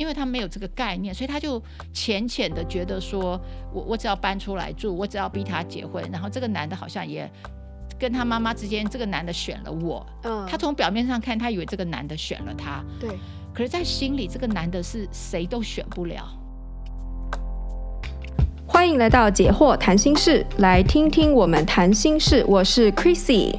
因为他没有这个概念，所以他就浅浅的觉得说，我我只要搬出来住，我只要逼他结婚，然后这个男的好像也跟他妈妈之间，这个男的选了我。嗯，他从表面上看，他以为这个男的选了他。对，可是，在心里，这个男的是谁都选不了。欢迎来到解惑谈心事，来听听我们谈心事。我是 Chrissy，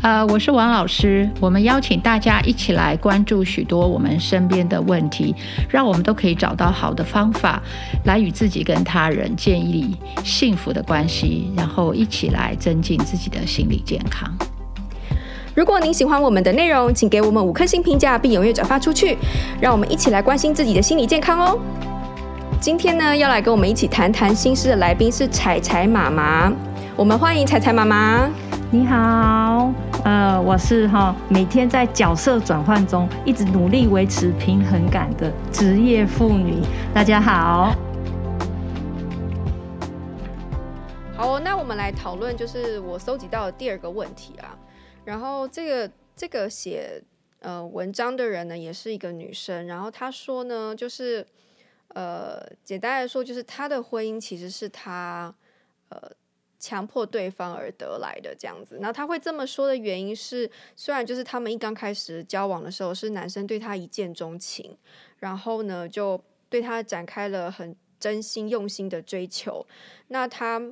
呃，我是王老师。我们邀请大家一起来关注许多我们身边的问题，让我们都可以找到好的方法，来与自己跟他人建立幸福的关系，然后一起来增进自己的心理健康。如果您喜欢我们的内容，请给我们五颗星评价，并踊跃转发出去，让我们一起来关心自己的心理健康哦。今天呢，要来跟我们一起谈谈心事的来宾是彩彩妈妈。我们欢迎彩彩妈妈。你好，呃，我是哈每天在角色转换中一直努力维持平衡感的职业妇女。大家好。好，那我们来讨论，就是我搜集到的第二个问题啊。然后这个这个写呃文章的人呢，也是一个女生。然后她说呢，就是。呃，简单来说，就是他的婚姻其实是他呃强迫对方而得来的这样子。那他会这么说的原因是，虽然就是他们一刚开始交往的时候，是男生对他一见钟情，然后呢就对他展开了很真心用心的追求。那他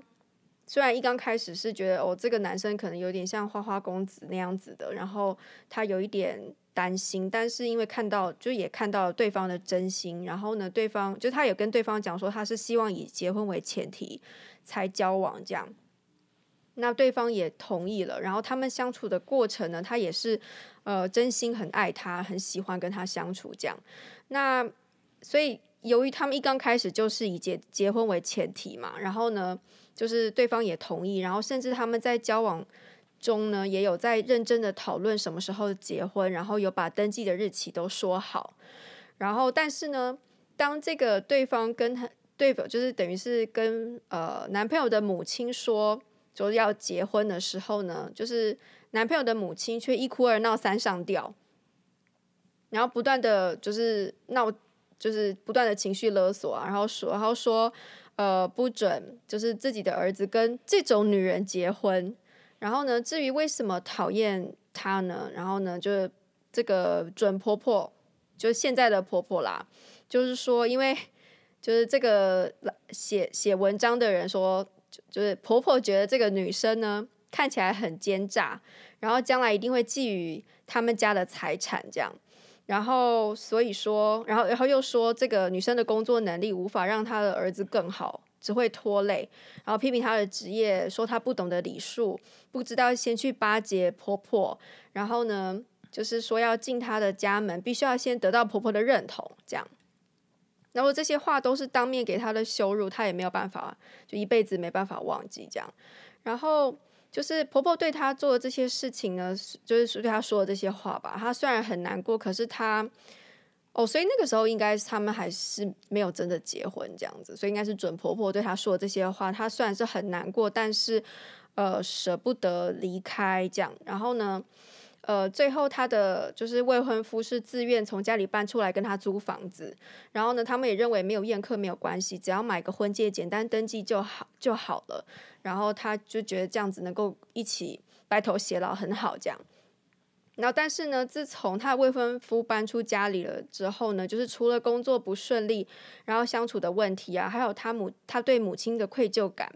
虽然一刚开始是觉得哦，这个男生可能有点像花花公子那样子的，然后他有一点。担心，但是因为看到，就也看到了对方的真心，然后呢，对方就他也跟对方讲说，他是希望以结婚为前提才交往这样，那对方也同意了，然后他们相处的过程呢，他也是呃真心很爱他，很喜欢跟他相处这样，那所以由于他们一刚开始就是以结结婚为前提嘛，然后呢，就是对方也同意，然后甚至他们在交往。中呢，也有在认真的讨论什么时候结婚，然后有把登记的日期都说好，然后但是呢，当这个对方跟他对就是等于是跟呃男朋友的母亲说就要结婚的时候呢，就是男朋友的母亲却一哭二闹三上吊，然后不断的就是闹，就是不断的情绪勒索啊，然后说然后说呃不准就是自己的儿子跟这种女人结婚。然后呢，至于为什么讨厌她呢？然后呢，就是这个准婆婆，就是现在的婆婆啦。就是说，因为就是这个写写文章的人说，就是婆婆觉得这个女生呢看起来很奸诈，然后将来一定会觊觎他们家的财产这样。然后所以说，然后然后又说这个女生的工作能力无法让她的儿子更好。只会拖累，然后批评她的职业，说她不懂得礼数，不知道先去巴结婆婆，然后呢，就是说要进她的家门，必须要先得到婆婆的认同，这样。然后这些话都是当面给她的羞辱，她也没有办法，就一辈子没办法忘记这样。然后就是婆婆对她做的这些事情呢，就是对她说的这些话吧，她虽然很难过，可是她。哦，所以那个时候应该他们还是没有真的结婚这样子，所以应该是准婆婆对她说这些话，她虽然是很难过，但是呃舍不得离开这样。然后呢，呃，最后她的就是未婚夫是自愿从家里搬出来跟她租房子。然后呢，他们也认为没有宴客没有关系，只要买个婚戒简单登记就好就好了。然后她就觉得这样子能够一起白头偕老很好这样。然后，但是呢，自从她的未婚夫搬出家里了之后呢，就是除了工作不顺利，然后相处的问题啊，还有她母她对母亲的愧疚感，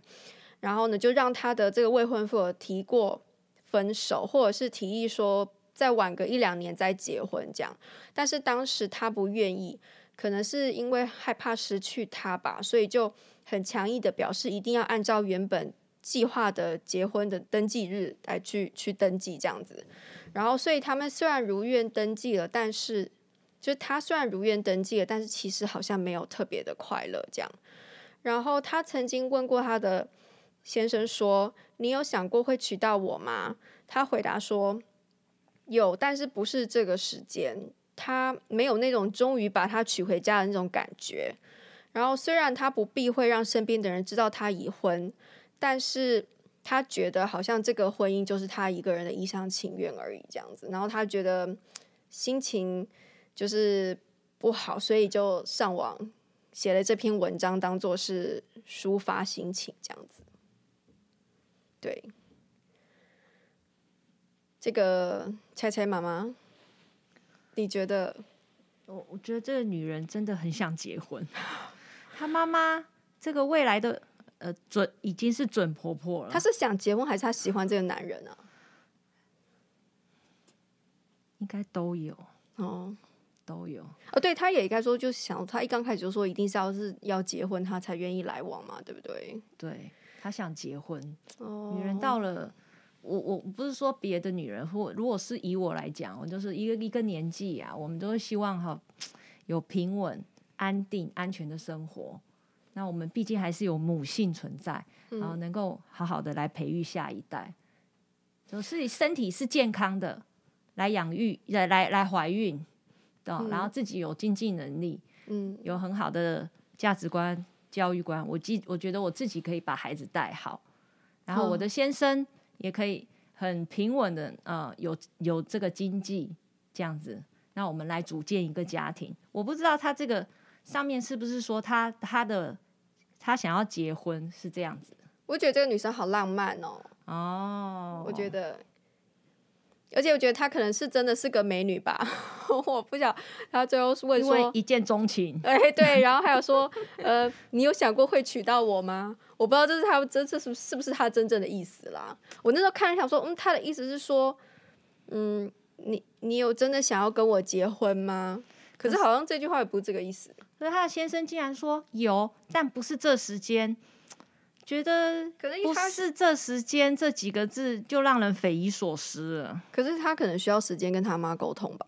然后呢，就让她的这个未婚夫提过分手，或者是提议说再晚个一两年再结婚这样。但是当时她不愿意，可能是因为害怕失去他吧，所以就很强硬的表示一定要按照原本计划的结婚的登记日来去去登记这样子。然后，所以他们虽然如愿登记了，但是，就他虽然如愿登记了，但是其实好像没有特别的快乐这样。然后他曾经问过他的先生说：“你有想过会娶到我吗？”他回答说：“有，但是不是这个时间。他没有那种终于把他娶回家的那种感觉。然后虽然他不避讳让身边的人知道他已婚，但是。”他觉得好像这个婚姻就是他一个人的一厢情愿而已，这样子。然后他觉得心情就是不好，所以就上网写了这篇文章，当做是抒发心情这样子。对，这个猜猜妈妈，你觉得？我我觉得这个女人真的很想结婚。她妈妈这个未来的呃准已经是准婆婆了。她是想结婚还是她喜欢这个男人啊？应该都有哦，都有哦。对，她也应该说，就想她一刚开始就说一定是要是要结婚，她才愿意来往嘛，对不对？对，她想结婚。哦，女人到了，我我不是说别的女人，或如果是以我来讲，我就是一个一个年纪啊，我们都会希望哈有平稳、安定、安全的生活。那我们毕竟还是有母性存在，然后能够好好的来培育下一代，就是身体是健康的。来养育，来来来怀孕，对、嗯，然后自己有经济能力，嗯，有很好的价值观、教育观，我记，我觉得我自己可以把孩子带好，然后我的先生也可以很平稳的，呃，有有这个经济这样子，那我们来组建一个家庭。我不知道他这个上面是不是说他他的他想要结婚是这样子？我觉得这个女生好浪漫哦，哦，我觉得。而且我觉得她可能是真的是个美女吧，我不晓。她最后问说一见钟情，哎对，然后还有说，呃，你有想过会娶到我吗？我不知道这是他这这是是不是他真正的意思啦。我那时候看了想说，嗯，他的意思是说，嗯，你你有真的想要跟我结婚吗？可是好像这句话也不是这个意思。所以他的先生竟然说有，但不是这时间。觉得可能不是这时间这几个字就让人匪夷所思了。可是他可能需要时间跟他妈沟通吧？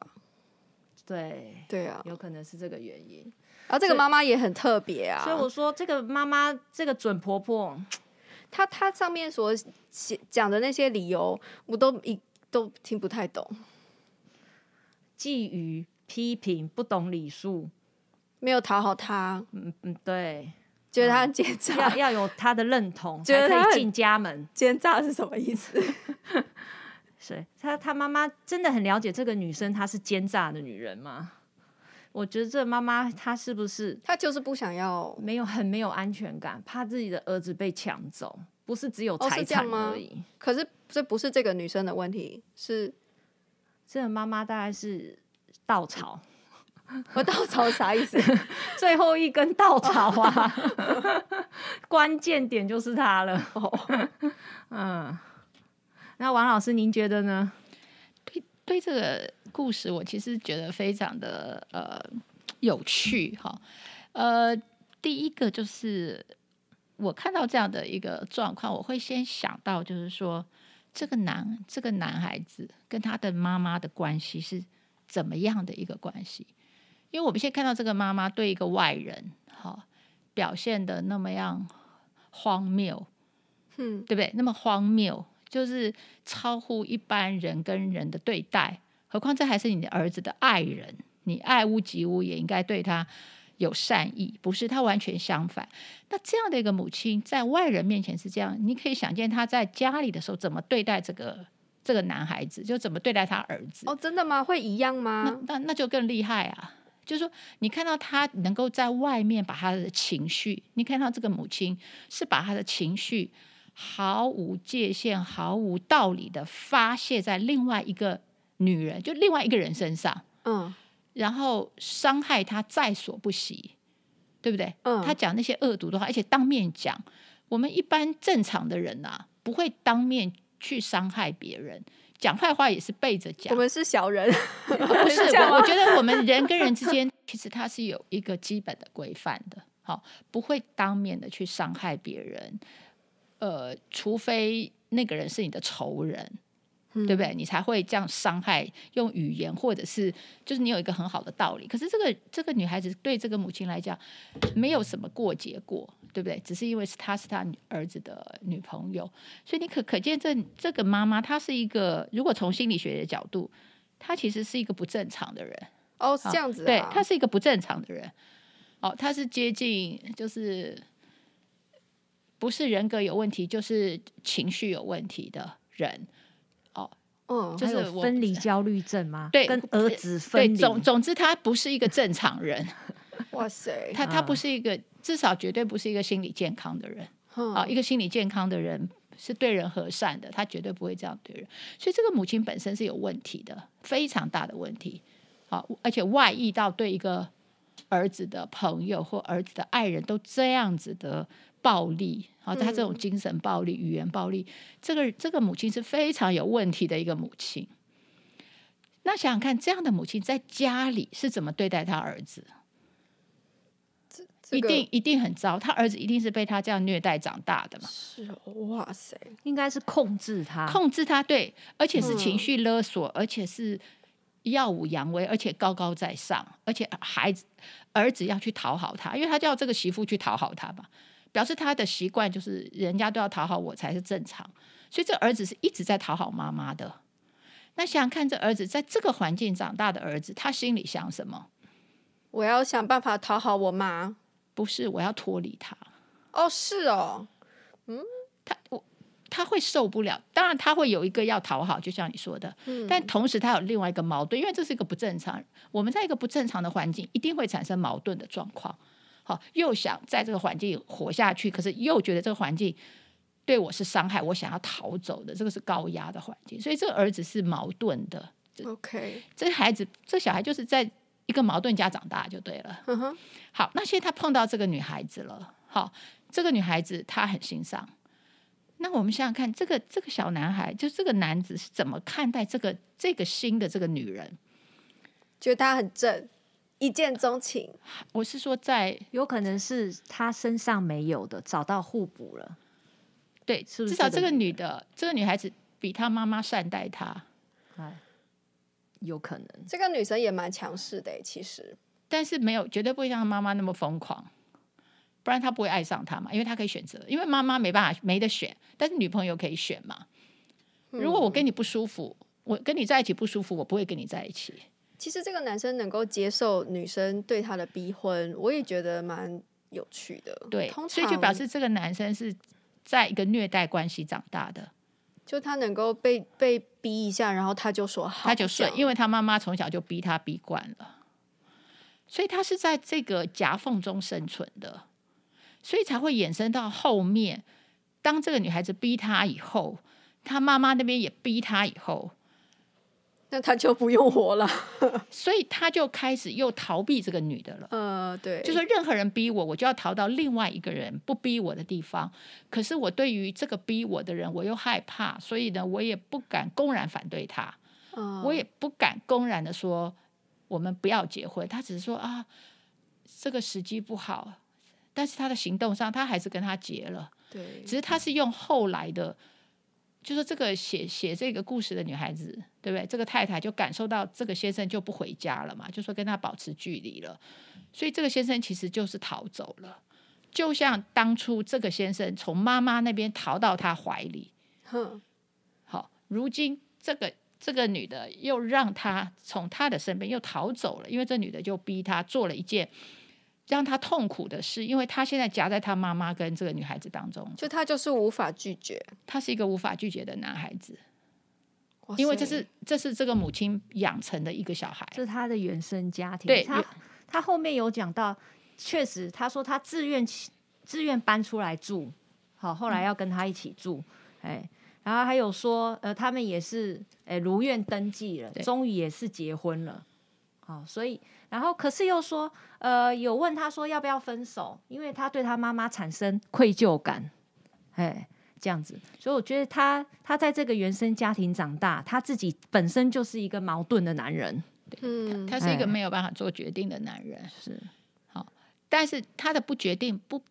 对对啊，有可能是这个原因。然后这个妈妈也很特别啊，所以我说这个妈妈这个准婆婆，她她上面所写讲的那些理由，我都一都听不太懂。觊觎批评，不懂礼数，没有讨好他。嗯嗯，对。觉得他很奸诈，要要有他的认同，才可以进家门。奸诈是什么意思？是他他妈妈真的很了解这个女生，她是奸诈的女人吗？我觉得这妈妈她是不是？她就是不想要，没有很没有安全感，怕自己的儿子被抢走，不是只有财产而已。哦，可是这不是这个女生的问题，是这个妈妈大概是稻草。我稻草啥意思？最后一根稻草啊！关键点就是他了。哦，嗯，那王老师您觉得呢？对对，这个故事我其实觉得非常的呃有趣哈。呃，第一个就是我看到这样的一个状况，我会先想到就是说，这个男这个男孩子跟他的妈妈的关系是怎么样的一个关系？因为我们现在看到这个妈妈对一个外人，哈，表现的那么样荒谬，嗯，对不对？那么荒谬，就是超乎一般人跟人的对待。何况这还是你的儿子的爱人，你爱屋及乌，也应该对他有善意，不是他完全相反。那这样的一个母亲，在外人面前是这样，你可以想见他在家里的时候怎么对待这个这个男孩子，就怎么对待他儿子。哦，真的吗？会一样吗？那那那就更厉害啊！就是说，你看到他能够在外面把他的情绪，你看到这个母亲是把他的情绪毫无界限、毫无道理的发泄在另外一个女人，就另外一个人身上，嗯，然后伤害他在所不惜，对不对？嗯，他讲那些恶毒的话，而且当面讲，我们一般正常的人啊，不会当面去伤害别人。讲坏话也是背着讲。我们是小人，不是我。我觉得我们人跟人之间，其实它是有一个基本的规范的，好，不会当面的去伤害别人。呃，除非那个人是你的仇人。对不对？你才会这样伤害，用语言或者是就是你有一个很好的道理。可是这个这个女孩子对这个母亲来讲，没有什么过节过，对不对？只是因为是她是她儿子的女朋友，所以你可可见这这个妈妈她是一个，如果从心理学的角度，她其实是一个不正常的人。哦，是这样子啊。对，她是一个不正常的人。哦，她是接近就是不是人格有问题，就是情绪有问题的人。嗯，就是我分离焦虑症吗？对，跟儿子分离。对，总总之他不是一个正常人。哇塞，他他不是一个，至少绝对不是一个心理健康的人。啊、哦，一个心理健康的人是对人和善的，他绝对不会这样对人。所以这个母亲本身是有问题的，非常大的问题。好，而且外溢到对一个儿子的朋友或儿子的爱人都这样子的暴力，好，他这种精神暴力、语言暴力，这个这个母亲是非常有问题的一个母亲。那想想看，这样的母亲在家里是怎么对待他儿子？一定一定很糟，他儿子一定是被他这样虐待长大的嘛？是哦，哇塞，应该是控制他，控制他，对，而且是情绪勒索，嗯、而且是耀武扬威，而且高高在上，而且孩子儿子要去讨好他，因为他叫这个媳妇去讨好他吧，表示他的习惯就是人家都要讨好我才是正常，所以这儿子是一直在讨好妈妈的。那想想看，这儿子在这个环境长大的儿子，他心里想什么？我要想办法讨好我妈。不是，我要脱离他。哦，是哦，嗯，他我他会受不了。当然，他会有一个要讨好，就像你说的。嗯，但同时他有另外一个矛盾，因为这是一个不正常。我们在一个不正常的环境，一定会产生矛盾的状况。好，又想在这个环境活下去，可是又觉得这个环境对我是伤害，我想要逃走的。这个是高压的环境，所以这个儿子是矛盾的。OK，这个孩子，这小孩就是在。一个矛盾家长大就对了。嗯哼，好，那现在他碰到这个女孩子了。好，这个女孩子她很欣赏。那我们想想看，这个这个小男孩，就这个男子是怎么看待这个这个新的这个女人？觉得她很正，一见钟情。我是说，在有可能是他身上没有的，找到互补了。对，是不是？至少这个女的，这个女孩子比她妈妈善待她。哎。有可能，这个女生也蛮强势的，其实，但是没有，绝对不会像她妈妈那么疯狂，不然她不会爱上他嘛，因为她可以选择，因为妈妈没办法没得选，但是女朋友可以选嘛。如果我跟你不舒服，嗯，我跟你在一起不舒服，我不会跟你在一起。其实这个男生能够接受女生对他的逼婚，我也觉得蛮有趣的。对，所以就表示这个男生是在一个虐待关系长大的。就他能够被被逼一下，然后他就说好，他就顺，因为他妈妈从小就逼他逼惯了，所以他是在这个夹缝中生存的，所以才会衍生到后面，当这个女孩子逼他以后，他妈妈那边也逼他以后。那他就不用活了，所以他就开始又逃避这个女的了。呃，对，就说任何人逼我，我就要逃到另外一个人不逼我的地方。可是我对于这个逼我的人，我又害怕，所以呢，我也不敢公然反对他。呃，我也不敢公然的说我们不要结婚。他只是说啊，这个时机不好。但是他的行动上，他还是跟他结了。对，只是他是用后来的。就是这个写写这个故事的女孩子，对不对？这个太太就感受到这个先生就不回家了嘛，就说跟他保持距离了，所以这个先生其实就是逃走了，就像当初这个先生从妈妈那边逃到他怀里，哼，好，如今这个这个女的又让他从他的身边又逃走了，因为这女的就逼他做了一件。让他痛苦的是，因为他现在夹在他妈妈跟这个女孩子当中，就他就是无法拒绝，他是一个无法拒绝的男孩子，因为这是这是这个母亲养成的一个小孩，这是他的原生家庭。对，他他后面有讲到，确实他说他自愿自愿搬出来住，好，后来要跟他一起住，哎、嗯，然后还有说，呃，他们也是哎如愿登记了，终于也是结婚了，好，所以。然后，可是又说，呃，有问他说要不要分手，因为他对他妈妈产生愧疚感，哎，这样子。所以我觉得他他在这个原生家庭长大，他自己本身就是一个矛盾的男人，嗯，他是一个没有办法做决定的男人，是好，但是他的不决定不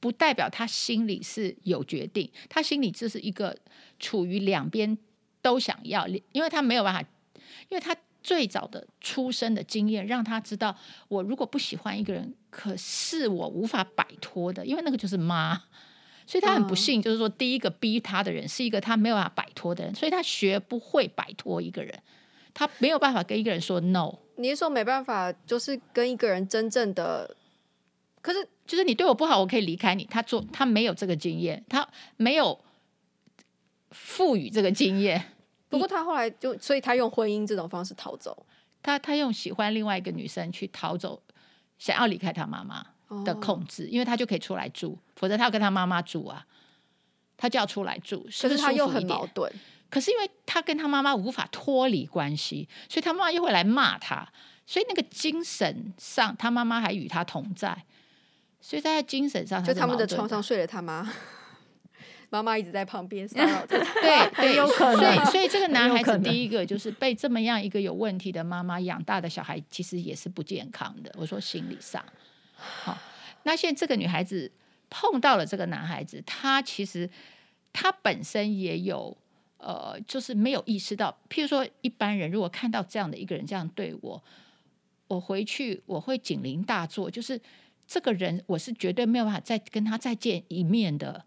不代表他心里是有决定，他心里就是一个处于两边都想要，因为他没有办法，因为他。最早的出生的经验让他知道，我如果不喜欢一个人，可是我无法摆脱的，因为那个就是妈，所以他很不幸，就是说第一个逼他的人是一个他没有办法摆脱的人，所以他学不会摆脱一个人，他没有办法跟一个人说 no。你是说没办法，就是跟一个人真正的，可是就是你对我不好，我可以离开你。他做他没有这个经验，他没有赋予这个经验。不过他后来就，所以他用婚姻这种方式逃走。他他用喜欢另外一个女生去逃走，想要离开他妈妈的控制，哦、因为他就可以出来住，否则他要跟他妈妈住啊，他就要出来住。可是他又很矛盾。可是因为他跟他妈妈无法脱离关系，所以他妈妈又会来骂他，所以那个精神上，他妈妈还与他同在，所以在精神上，就他们的床上睡了他妈。妈妈一直在旁边骚扰着他，对对，有可能。所以，所以这个男孩子第一个就是被这么样一个有问题的妈妈养大的小孩，其实也是不健康的。我说心理上，好，那现在这个女孩子碰到了这个男孩子，她其实她本身也有呃，就是没有意识到。譬如说，一般人如果看到这样的一个人这样对我，我回去我会警铃大作，就是这个人我是绝对没有办法再跟他再见一面的。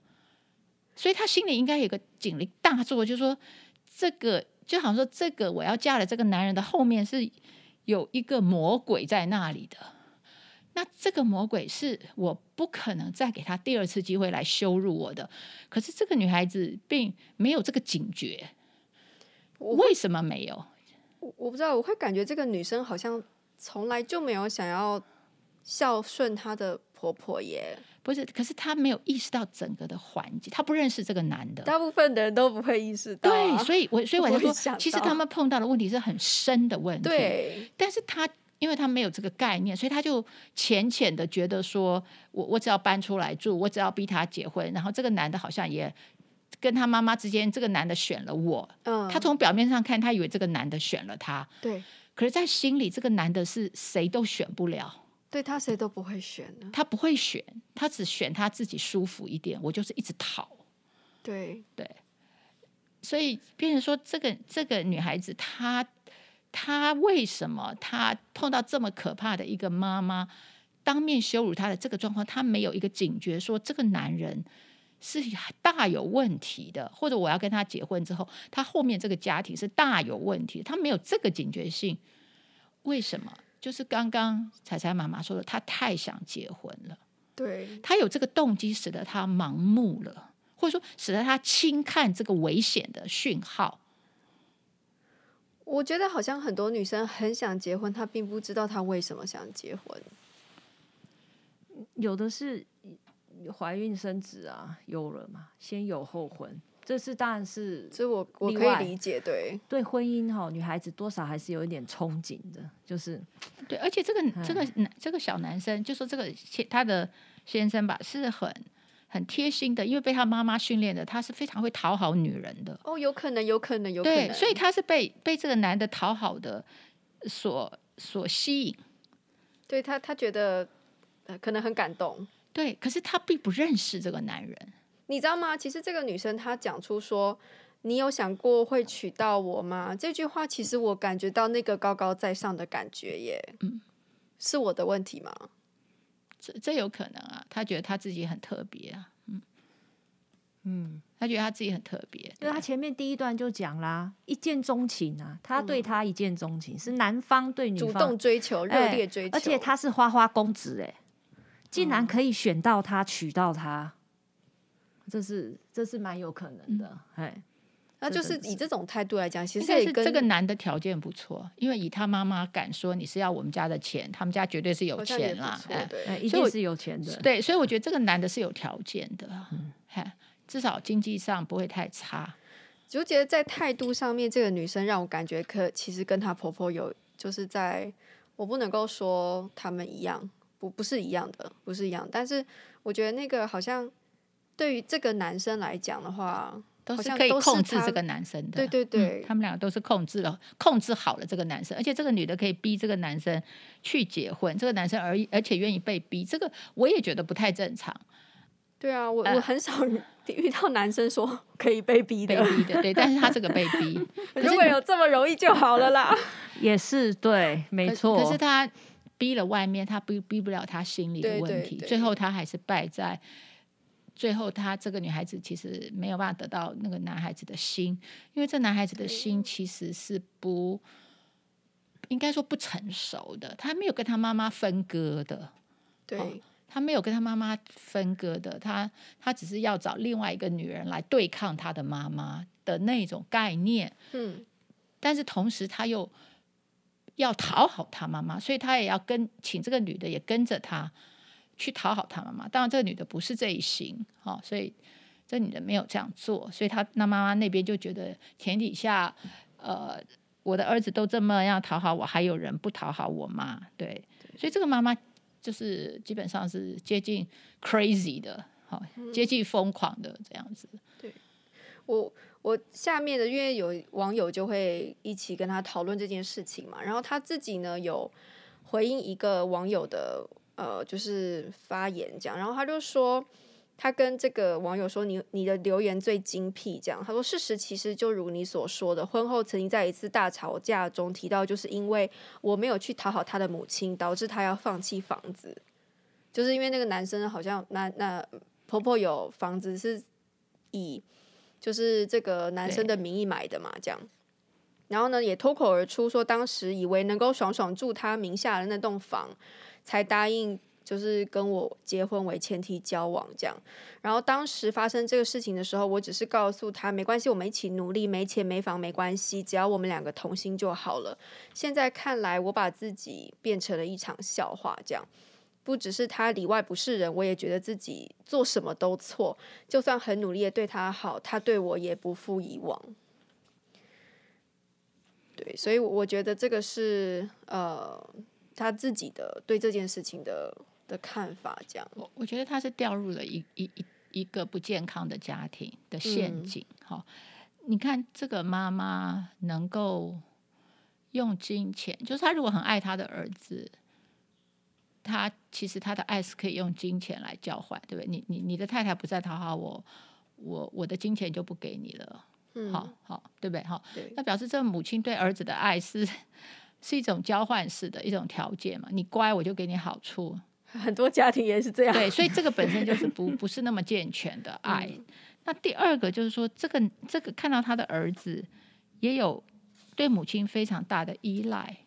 所以他心里应该有个警铃大作，就是说，这个就好像说，这个我要嫁的这个男人的后面是有一个魔鬼在那里的。那这个魔鬼是我不可能再给他第二次机会来羞辱我的。可是这个女孩子并没有这个警觉，为什么没有？我我不知道，我会感觉这个女生好像从来就没有想要孝顺她的婆婆耶。不是，可是他没有意识到整个的环境，他不认识这个男的。大部分的人都不会意识到啊。对，所以我所以我就 说，其实他们碰到的问题是很深的问题。对，但是他因为他没有这个概念，所以他就浅浅的觉得说，我我只要搬出来住，我只要逼他结婚，然后这个男的好像也跟他妈妈之间，这个男的选了我。嗯，他从表面上看，他以为这个男的选了他。对，可是，在心里，这个男的是谁都选不了。对他谁都不会选呢，他不会选，他只选他自己舒服一点。我就是一直逃，对对，所以变成说这个这个女孩子，她她为什么她碰到这么可怕的一个妈妈，当面羞辱她的这个状况，她没有一个警觉，说这个男人是大有问题的，或者我要跟他结婚之后，他后面这个家庭是大有问题，他没有这个警觉性，为什么？就是刚刚彩彩妈妈说的，她太想结婚了，对，她有这个动机，使得她盲目了，或者说使得她轻看这个危险的讯号。我觉得好像很多女生很想结婚，她并不知道她为什么想结婚。有的是怀孕生子啊，有了嘛，先有后婚。这是当然是，这我我可以理解，对对，婚姻哈，女孩子多少还是有一点憧憬的，就是对，而且这个这个男这个小男生，就说这个他的先生吧，是很很贴心的，因为被他妈妈训练的，他是非常会讨好女人的。哦，有可能，有可能，有可能，对，所以他是被被这个男的讨好的所所吸引，对他，他觉得呃可能很感动，对，可是他并不认识这个男人。你知道吗？其实这个女生她讲出说：“你有想过会娶到我吗？”这句话其实我感觉到那个高高在上的感觉耶。嗯，是我的问题吗？这这有可能啊。她觉得她自己很特别啊。嗯嗯，她觉得她自己很特别，因为她前面第一段就讲啦，一见钟情啊，他对他一见钟情，嗯、是男方对女方主动追求、热烈追求，而且他是花花公子哎，竟然可以选到他、娶到他。这是这是蛮有可能的，哎、嗯，那就是以这种态度来讲，其实是这个男的条件不错，因为以他妈妈敢说你是要我们家的钱，他们家绝对是有钱啦，对，一定是有钱的，对，所以我觉得这个男的是有条件的，嗯，至少经济上不会太差。就觉得在态度上面，这个女生让我感觉可其实跟她婆婆有，就是在我不能够说他们一样，不不是一样的，不是一样，但是我觉得那个好像。对于这个男生来讲的话，都是可以控制这个男生的。对对对，嗯，他们两个都是控制了，控制好了这个男生，而且这个女的可以逼这个男生去结婚，这个男生而而且愿意被逼，这个我也觉得不太正常。对啊，我我很少 遇到男生说可以被逼的，被逼的，对，但是他这个被逼，如果有这么容易就好了啦。也是对，没错。可，可是他逼了外面，他逼逼不了他心里的问题，对对对，最后他还是败在。最后，她这个女孩子其实没有办法得到那个男孩子的心，因为这男孩子的心其实是不应该说不成熟的，他没有跟他妈妈分割的，对、哦，他没有跟他妈妈分割的，他他只是要找另外一个女人来对抗他的妈妈的那种概念。嗯，但是同时他又要讨好他妈妈，所以他也要跟请这个女的也跟着他去讨好他妈妈。当然，这个女的不是这一型，哈，所以这女的没有这样做，所以她那妈妈那边就觉得天底下，呃，我的儿子都这么样讨好我，还有人不讨好我吗？对，所以这个妈妈就是基本上是接近 crazy 的，好，接近疯狂的这样子。对，我。我下面的，因为有网友就会一起跟他讨论这件事情嘛，然后他自己呢有回应一个网友的呃，就是发言这样，然后他就说他跟这个网友说，你你的留言最精辟这样，他说事实其实就如你所说的，婚后曾经在一次大吵架中提到，就是因为我没有去讨好他的母亲，导致他要放弃房子，就是因为那个男生好像那那婆婆有房子是以。就是这个男生的名义买的嘛，这样，然后呢也脱口而出说，当时以为能够爽爽住他名下的那栋房，才答应就是跟我结婚为前提交往这样。然后当时发生这个事情的时候，我只是告诉他没关系，我们一起努力，没钱没房没关系，只要我们两个同心就好了。现在看来，我把自己变成了一场笑话这样。不只是他里外不是人，我也觉得自己做什么都错。就算很努力的对他好，他对我也不复以往。对，所以我觉得这个是呃他自己的对这件事情的的看法。这样，我我觉得他是掉入了一一一一个不健康的家庭的陷阱。好、嗯哦，你看这个妈妈能够用金钱，就是他如果很爱他的儿子。他其实他的爱是可以用金钱来交换，对不对？你你你的太太不再讨好我，我我的金钱就不给你了，嗯、好好对不对？好，那表示这母亲对儿子的爱是是一种交换式的一种条件嘛？你乖我就给你好处，很多家庭也是这样，对，所以这个本身就是不 不是那么健全的爱。嗯、那第二个就是说，这个这个看到他的儿子也有对母亲非常大的依赖，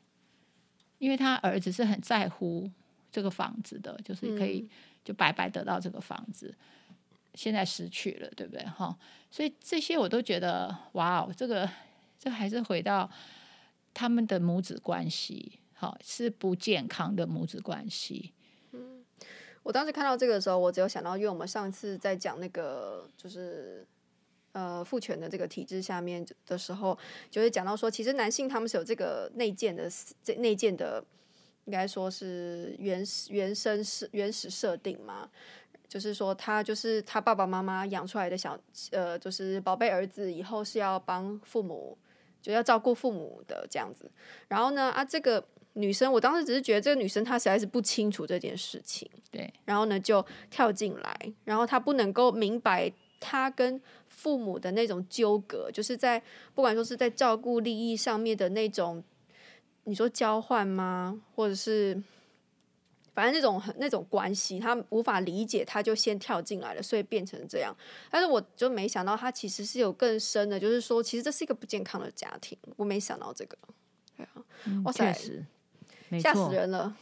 因为他儿子是很在乎。这个房子的，就是可以就白白得到这个房子，嗯、现在失去了，对不对？哈，所以这些我都觉得，哇哦，这个这还是回到他们的母子关系，好，是不健康的母子关系。嗯，我当时看到这个的时候，我只有想到，因为我们上次在讲那个就是呃父权的这个体制下面的时候，就是讲到说，其实男性他们是有这个内建的这内建的。应该说是原始原生设原始设定嘛，就是说他就是他爸爸妈妈养出来的小呃，就是宝贝儿子，以后是要帮父母，就要照顾父母的这样子。然后呢，啊，这个女生，我当时只是觉得这个女生她实在是不清楚这件事情，对。然后呢，就跳进来，然后她不能够明白她跟父母的那种纠葛，就是在不管说是在照顾利益上面的那种。你说交换吗？或者是反正那种很那种关系，他无法理解，他就先跳进来了，所以变成这样。但是我就没想到，他其实是有更深的，就是说，其实这是一个不健康的家庭。我没想到这个，对啊，嗯、哇塞，吓死人了！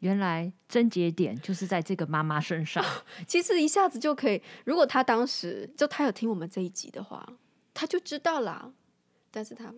原来症结点就是在这个妈妈身上。其实一下子就可以，如果他当时就他有听我们这一集的话，他就知道啦，但是他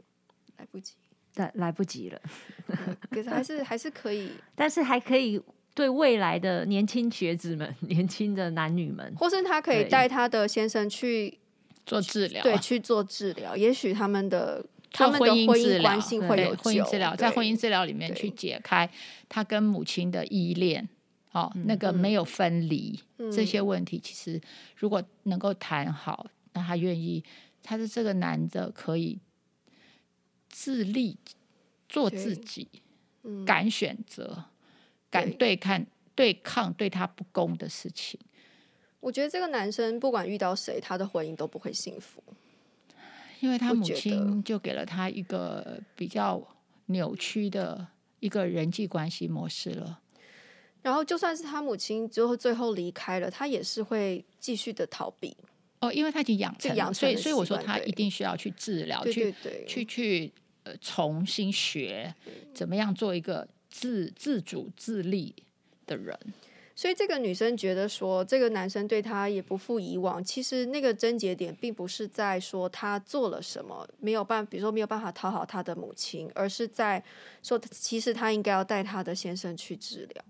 来不及。来来不及了，可是还是还是可以，但是还可以对未来的年轻学子们、年轻的男女们，或是他可以带他的先生去做治疗，对，去做治疗，也许他们的他们的婚姻关系会有婚姻治疗，在婚姻治疗里面去解开他跟母亲的依恋，哦，那个没有分离、嗯、这些问题，其实如果能够谈好，那他愿意，他是这个男的可以。自立，做自己，嗯、敢选择，敢对抗对抗对他不公的事情。我觉得这个男生不管遇到谁，他的婚姻都不会幸福，因为他母亲就给了他一个比较扭曲的一个人际关系模式了。然后，就算是他母亲最后最后离开了，他也是会继续的逃避。哦，因为他已经养成了，养成，所以所以我说他一定需要去治疗，去去去。呃，重新学怎么样做一个自自主自立的人。所以这个女生觉得说，这个男生对她也不负以往。其实那个症结点并不是在说他做了什么没有办，比如说没有办法讨好他的母亲，而是在说，其实他应该要带他的先生去治疗。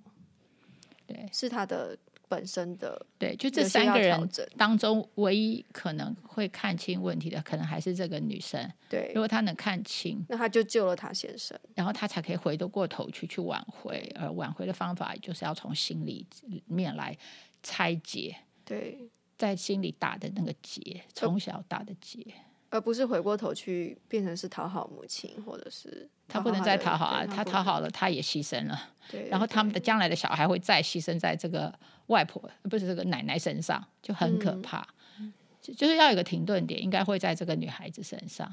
对，是他的。本身的对，就这三个人当中，唯一可能会看清问题的，可能还是这个女生。对，如果她能看清，那她就救了她先生，然后她才可以回得过头去去挽回。而挽回的方法，就是要从心里面来拆解。对，在心里打的那个结，从小打的结。而不是回过头去变成是讨好母亲，或者是他不能再讨好啊，他讨好了，他也牺牲了。对，然后他们的将来的小孩会再牺牲在这个外婆，不是这个奶奶身上，就很可怕。嗯、就是要有一个停顿点，应该会在这个女孩子身上。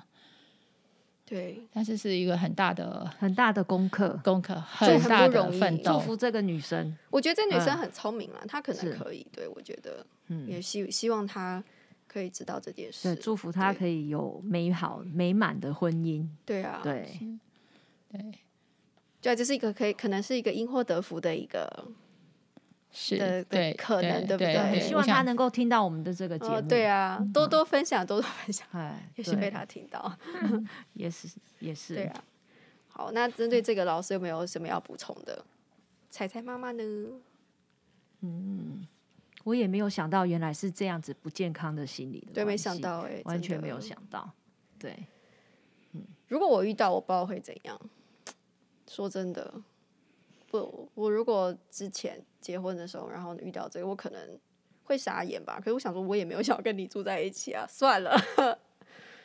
对，但是是一个很大的、很大的功课，功课很大的奋斗。祝福这个女生，我觉得这女生很聪明了，她可能可以。对，我觉得，嗯，也希希望她。可以知道这件事，对，祝福她可以有美好美满的婚姻。对啊，对，对，对，这是一个可以可能是一个因祸得福的一个是的对可能对不对？对，希望他能够听到我们的这个节目。对啊，多多分享，多多分享，哎，也许被他听到，也是也是。对啊，好，那针对这个老师有没有什么要补充的？彩彩妈妈呢？嗯。我也没有想到，原来是这样子不健康的心理的。对，没想到哎、欸，完全没有想到。对，嗯，如果我遇到，我不知道会怎样。说真的，不，我如果之前结婚的时候，然后遇到这个，我可能会傻眼吧。可是我想说，我也没有想要跟你住在一起啊，算了。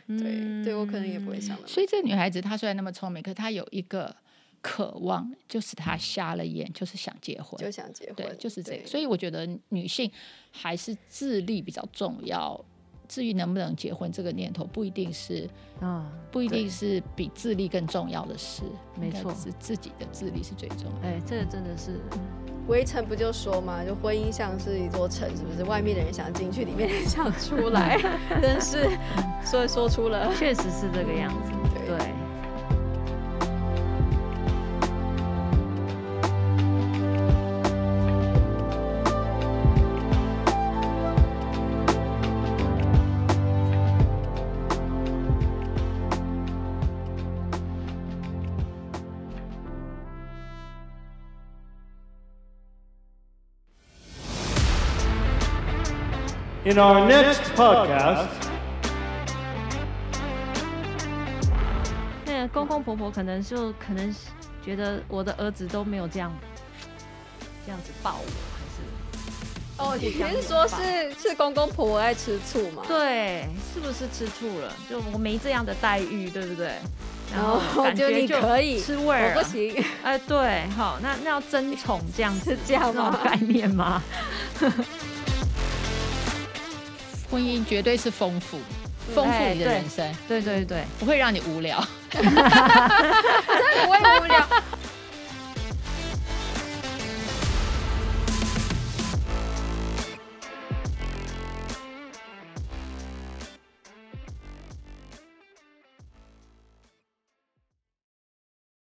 对，嗯、对我可能也不会想。所以这个女孩子她虽然那么聪明，可是她有一个。渴望就是她瞎了眼，就是想结婚，就想结婚，对，就是这个。所以我觉得女性还是自立比较重要。至于能不能结婚，这个念头不一定是啊，不一定是比智力更重要的事。没错，是自己的智力是最重要的。哎，这个真的是，围城不就说嘛，就婚姻像是一座城，是不是？外面的人想进去，里面人想出来，真是所以说出了，确实是这个样子，对。对 In our next podcast，那个公公婆婆可能就可能觉得我的儿子都没有这样这样子抱我，还是哦？你是说是是公公婆婆爱吃醋吗？对，是不是吃醋了？就我没这样的待遇，对不对？然后感觉就可以吃味儿，我不行。哎，对，好，那那要争宠这样子是 这样吗？概念吗？婚姻绝对是丰富，丰富你的人生。对对对，不会让你无聊。真的不会无聊。